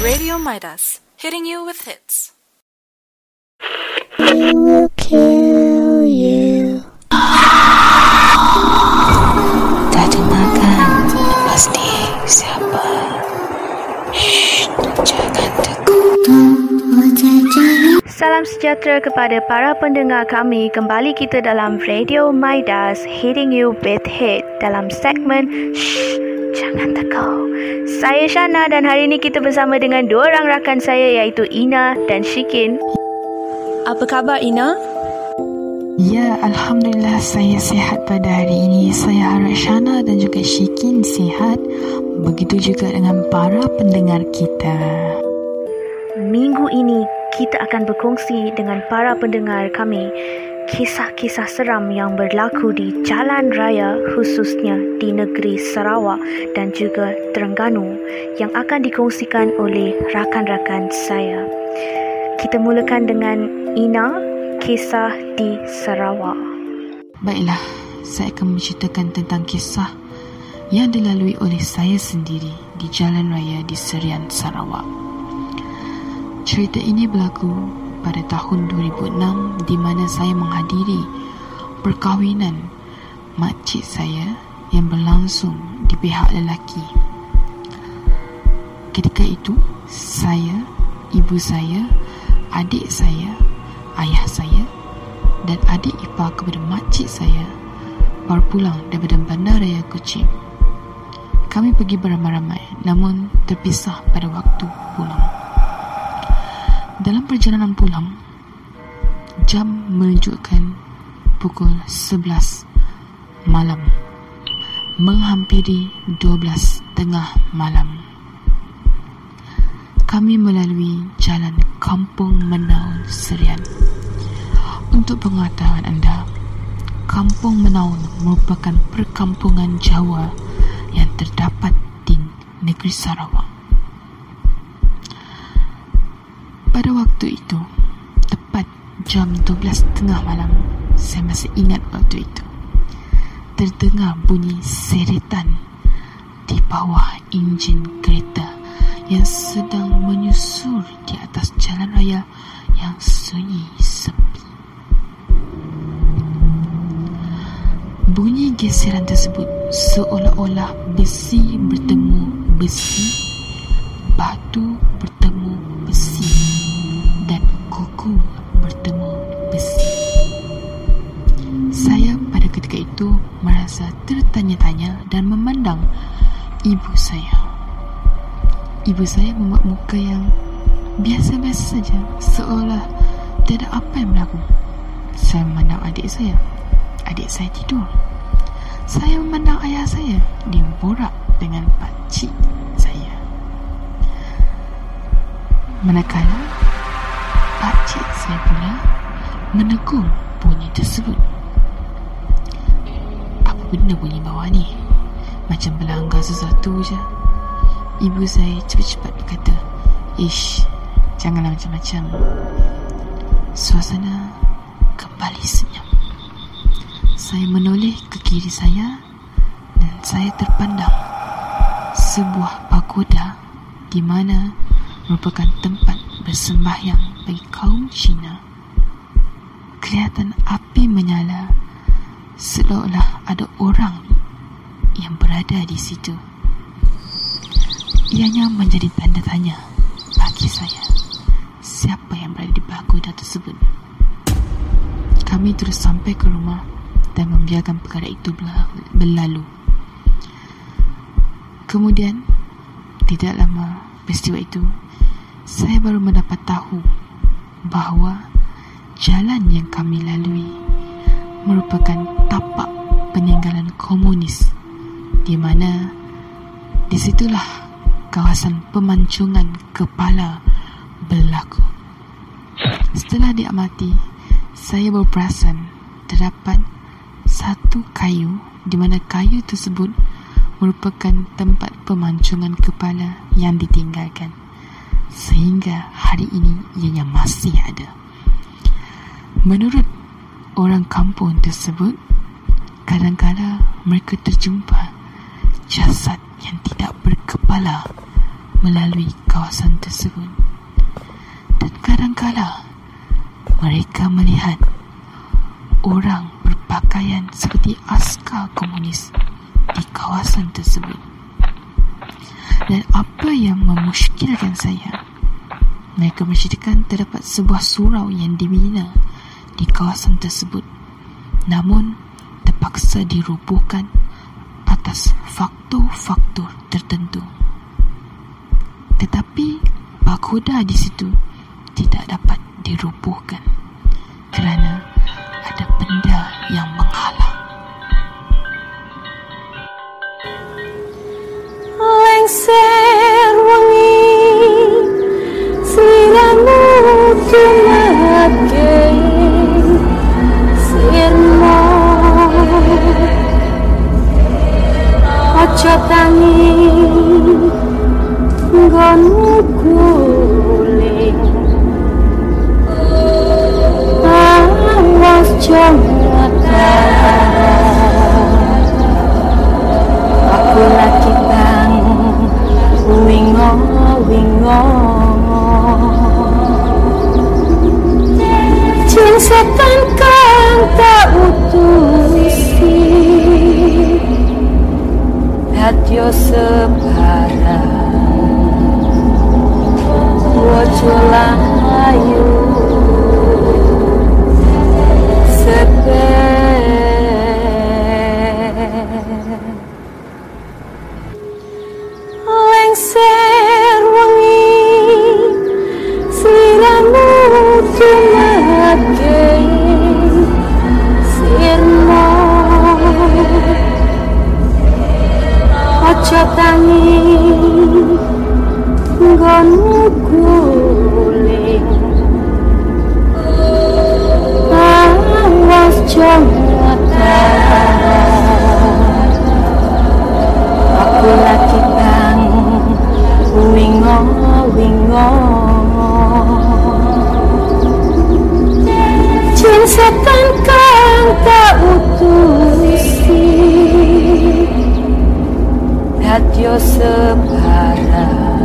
Radio Midas, hitting you with hits. Will kill you. Pasti siapa. Shh, jangan tegur. Salam sejahtera kepada para pendengar kami. Kembali kita dalam Radio Midas Hitting You with Hit dalam segmen Shh, Jangan Tekau. Saya Shana dan hari ini kita bersama dengan dua orang rakan saya iaitu Ina dan Shikin. Apa khabar Ina? Ya, Alhamdulillah saya sihat pada hari ini. Saya harap Shana dan juga Shikin sihat. Begitu juga dengan para pendengar kita. Minggu ini kita akan berkongsi dengan para pendengar kami kisah-kisah seram yang berlaku di jalan raya khususnya di negeri Sarawak dan juga Terengganu yang akan dikongsikan oleh rakan-rakan saya. Kita mulakan dengan Ina, kisah di Sarawak. Baiklah, saya akan menceritakan tentang kisah yang dilalui oleh saya sendiri di jalan raya di Serian, Sarawak. Cerita ini berlaku pada tahun 2006 di mana saya menghadiri perkahwinan makcik saya yang berlangsung di pihak lelaki. Ketika itu, saya, ibu saya, adik saya, ayah saya dan adik ipar kepada makcik saya baru pulang daripada Bandaraya Kuching. Kami pergi beramai-ramai namun terpisah pada waktu pulang. Dalam perjalanan pulang, jam menunjukkan pukul 11 malam. Menghampiri 12 tengah malam. Kami melalui jalan Kampung Menaun Serian. Untuk pengetahuan anda, Kampung Menaun merupakan perkampungan Jawa yang terdapat di negeri Sarawak. Pada waktu itu, tepat jam 12 tengah malam, saya masih ingat waktu itu. Terdengar bunyi seretan di bawah enjin kereta yang sedang menyusur di atas jalan raya yang sunyi sepi. Bunyi geseran tersebut seolah-olah besi bertemu besi, batu Ibu saya membuat muka yang biasa-biasa saja seolah tiada apa yang berlaku. Saya memandang adik saya. Adik saya tidur. Saya memandang ayah saya. Dia borak dengan pakcik saya. Manakala pakcik saya pula menegur bunyi tersebut. Apa benda bunyi bawah ni? Macam melanggar sesuatu je. Ibu saya cepat-cepat berkata, Ish, janganlah macam-macam. Suasana kembali senyap. Saya menoleh ke kiri saya dan saya terpandang sebuah pagoda di mana merupakan tempat bersembahyang bagi kaum Cina. Kelihatan api menyala seolah ada orang yang berada di situ. Ianya menjadi tanda tanya bagi saya. Siapa yang berada di pagoda tersebut? Kami terus sampai ke rumah dan membiarkan perkara itu berlalu. Kemudian, tidak lama peristiwa itu, saya baru mendapat tahu bahawa jalan yang kami lalui merupakan tapak peninggalan komunis di mana disitulah kawasan pemancongan kepala berlaku. Setelah diamati, saya baru perasan terdapat satu kayu di mana kayu tersebut merupakan tempat pemancongan kepala yang ditinggalkan sehingga hari ini ianya masih ada. Menurut orang kampung tersebut, kadang-kadang mereka terjumpa jasad yang tidak berkepala melalui kawasan tersebut. Dan kadangkala mereka melihat orang berpakaian seperti askar komunis di kawasan tersebut. Dan apa yang memuskilkan saya, mereka menceritakan terdapat sebuah surau yang dibina di kawasan tersebut. Namun, terpaksa dirubuhkan atas faktor-faktor tertentu. Tetapi, pagoda di situ tidak dapat dirubuhkan kerana ada benda yang menghalang. Lengser wangi Siramu tumake Ojo tangi Gonu kuling Awas jomata Aku lagi bang Wingo, wingo. Setan kang tak utusi Hatyo sebarang Wojo layu Sepe cho tangi gon guling Hatyo sebarang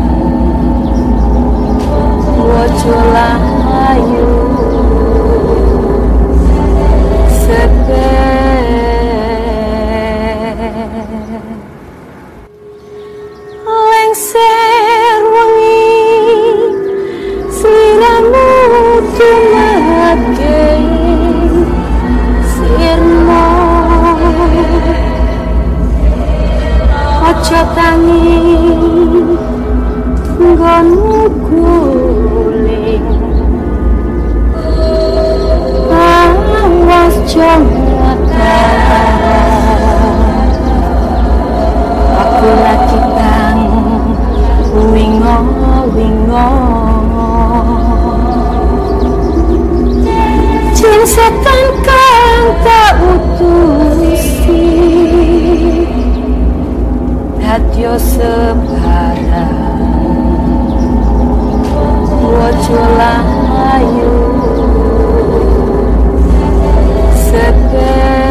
Wojo layu. Sepe lengser setan kang tak utusi Hatyo sebarang Wojo layu. Sepe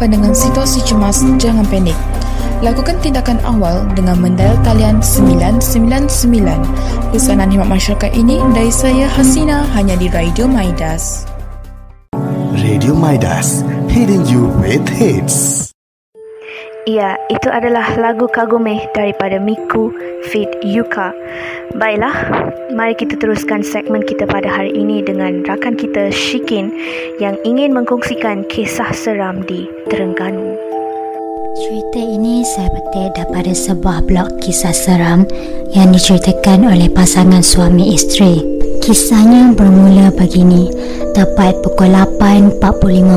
berhadapan dengan situasi cemas, jangan panik. Lakukan tindakan awal dengan mendial talian 999. Pesanan khidmat masyarakat ini dari saya Hasina hanya di Radio Maidas. Radio Midas, hitting you with hits. Ya, itu adalah lagu Kagumeh daripada Miku Fit Yuka. Baiklah, mari kita teruskan segmen kita pada hari ini dengan rakan kita Shikin yang ingin mengkongsikan kisah seram di Terengganu. Cerita ini saya petik daripada sebuah blog kisah seram yang diceritakan oleh pasangan suami isteri. Kisahnya bermula begini. Tepat pukul 8.45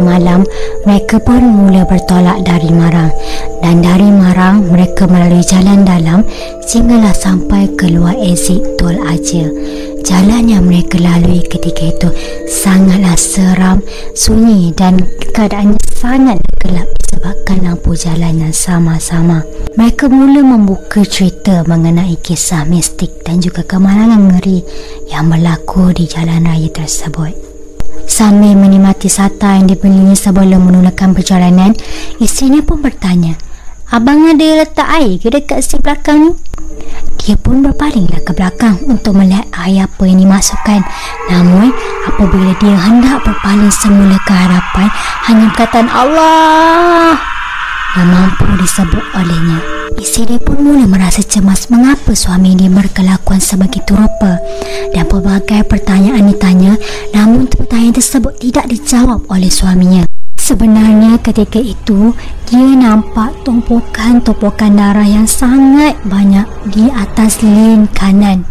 malam, mereka pun mula bertolak dari Marang. Dan dari Marang, mereka melalui jalan dalam sehinggalah sampai keluar exit Tol Ajil. Jalan yang mereka lalui ketika itu sangatlah seram, sunyi dan keadaannya sangat gelap disebabkan lampu jalan yang sama-sama. Mereka mula membuka cerita mengenai kisah mistik dan juga kemalangan ngeri yang berlaku di jalan raya tersebut. Sambil menikmati sata yang dibelinya sebelum menulakan perjalanan, isterinya pun bertanya, Abang ada letak air ke dekat seat belakang ni? Dia pun berpalinglah ke belakang untuk melihat air apa yang dimasukkan. Namun, apabila dia hendak berpaling semula ke hadapan, hanya perkataan Allah yang mampu disebut olehnya. Isteri pun mula merasa cemas mengapa suami dia berkelakuan sebegitu rupa dan pelbagai pertanyaan ditanya namun pertanyaan tersebut tidak dijawab oleh suaminya. Sebenarnya ketika itu dia nampak tumpukan-tumpukan darah yang sangat banyak di atas lin kanan.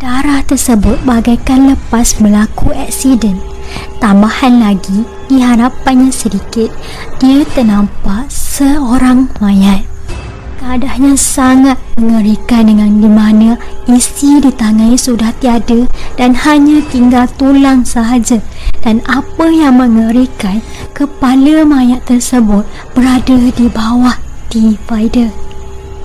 Darah tersebut bagaikan lepas berlaku aksiden. Tambahan lagi, di hadapannya sedikit, dia ternampak seorang mayat. Keadaannya sangat mengerikan dengan di mana isi di tangannya sudah tiada dan hanya tinggal tulang sahaja. Dan apa yang mengerikan, kepala mayat tersebut berada di bawah divider.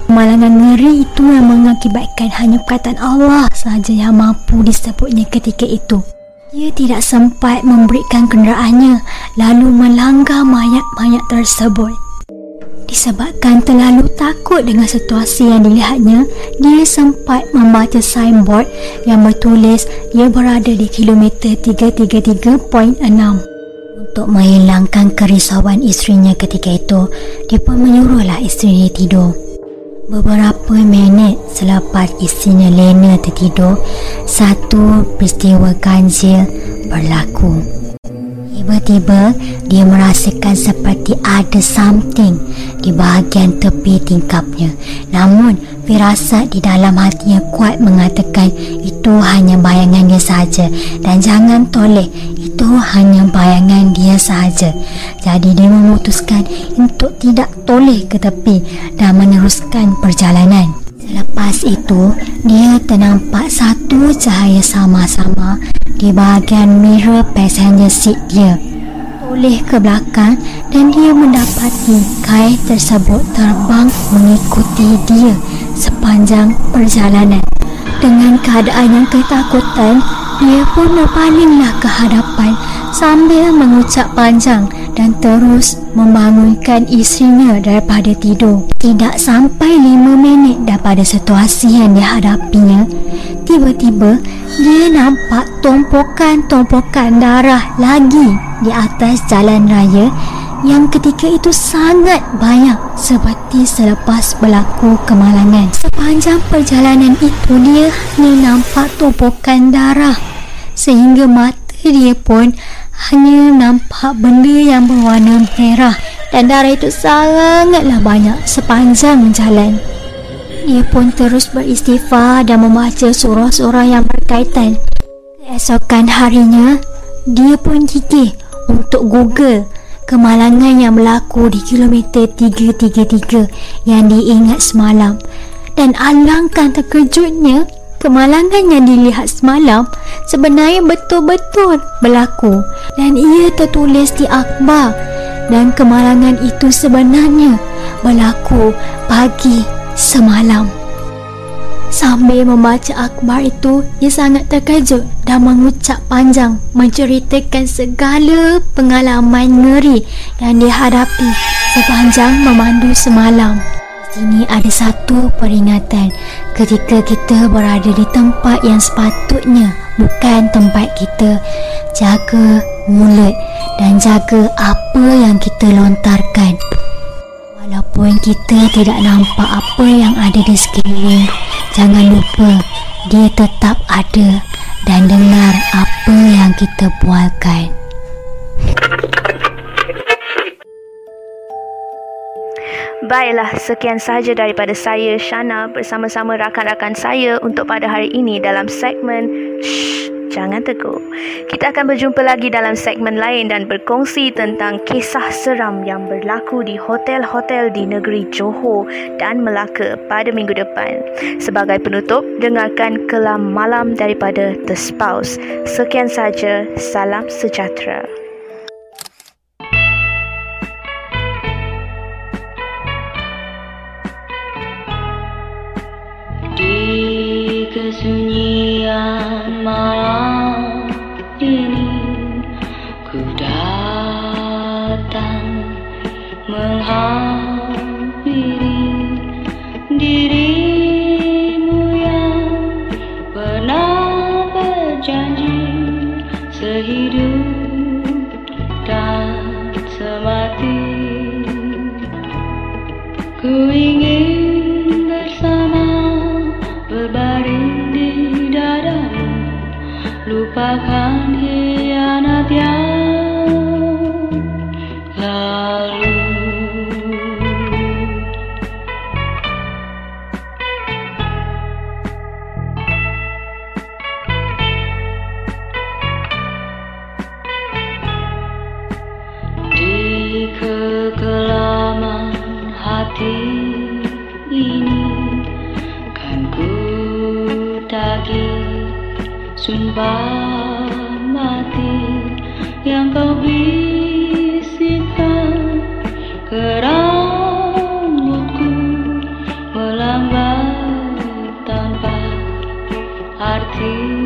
Malangan ngeri itu yang mengakibatkan hanya perkataan Allah sahaja yang mampu disebutnya ketika itu. Dia tidak sempat memberikan kenderaannya lalu melanggar mayat-mayat tersebut. Disebabkan terlalu takut dengan situasi yang dilihatnya, dia sempat membaca signboard yang bertulis ia berada di kilometer 333.6. Untuk menghilangkan kerisauan isterinya ketika itu, dia pun menyuruhlah isteri dia tidur. Beberapa minit selepas isterinya Lena tertidur, satu peristiwa ganjil berlaku. Tiba-tiba dia merasakan seperti ada something di bahagian tepi tingkapnya. Namun firasat di dalam hatinya kuat mengatakan itu hanya bayangan dia sahaja dan jangan toleh itu hanya bayangan dia sahaja. Jadi dia memutuskan untuk tidak toleh ke tepi dan meneruskan perjalanan. Selepas itu, dia ternampak satu cahaya sama-sama di bahagian mirror passenger seat dia. Toleh ke belakang dan dia mendapati kain tersebut terbang mengikuti dia sepanjang perjalanan. Dengan keadaan yang ketakutan, dia pun berpalinglah ke hadapan sambil mengucap panjang dan terus membangunkan isterinya daripada tidur. Tidak sampai lima minit daripada situasi yang dihadapinya, tiba-tiba dia nampak tumpukan-tumpukan darah lagi di atas jalan raya yang ketika itu sangat banyak seperti selepas berlaku kemalangan. Sepanjang perjalanan itu dia hanya nampak tumpukan darah sehingga mata dia pun hanya nampak benda yang berwarna merah dan darah itu sangatlah banyak sepanjang jalan. Dia pun terus beristighfar dan membaca surah-surah yang berkaitan. Keesokan harinya, dia pun gigih untuk Google kemalangan yang berlaku di kilometer 333 yang diingat semalam. Dan alangkah terkejutnya, Kemalangan yang dilihat semalam sebenarnya betul-betul berlaku dan ia tertulis di akhbar dan kemalangan itu sebenarnya berlaku pagi semalam. Sambil membaca akhbar itu, ia sangat terkejut dan mengucap panjang menceritakan segala pengalaman ngeri yang dihadapi sepanjang memandu semalam. Di sini ada satu peringatan ketika kita berada di tempat yang sepatutnya bukan tempat kita. Jaga mulut dan jaga apa yang kita lontarkan. Walaupun kita tidak nampak apa yang ada di sekeliling, jangan lupa dia tetap ada dan dengar apa yang kita bualkan. Baiklah, sekian sahaja daripada saya Shana bersama-sama rakan-rakan saya untuk pada hari ini dalam segmen Shh, Jangan Tegur. Kita akan berjumpa lagi dalam segmen lain dan berkongsi tentang kisah seram yang berlaku di hotel-hotel di negeri Johor dan Melaka pada minggu depan. Sebagai penutup, dengarkan kelam malam daripada The Spouse. Sekian sahaja, salam sejahtera. Di kesunyian artist.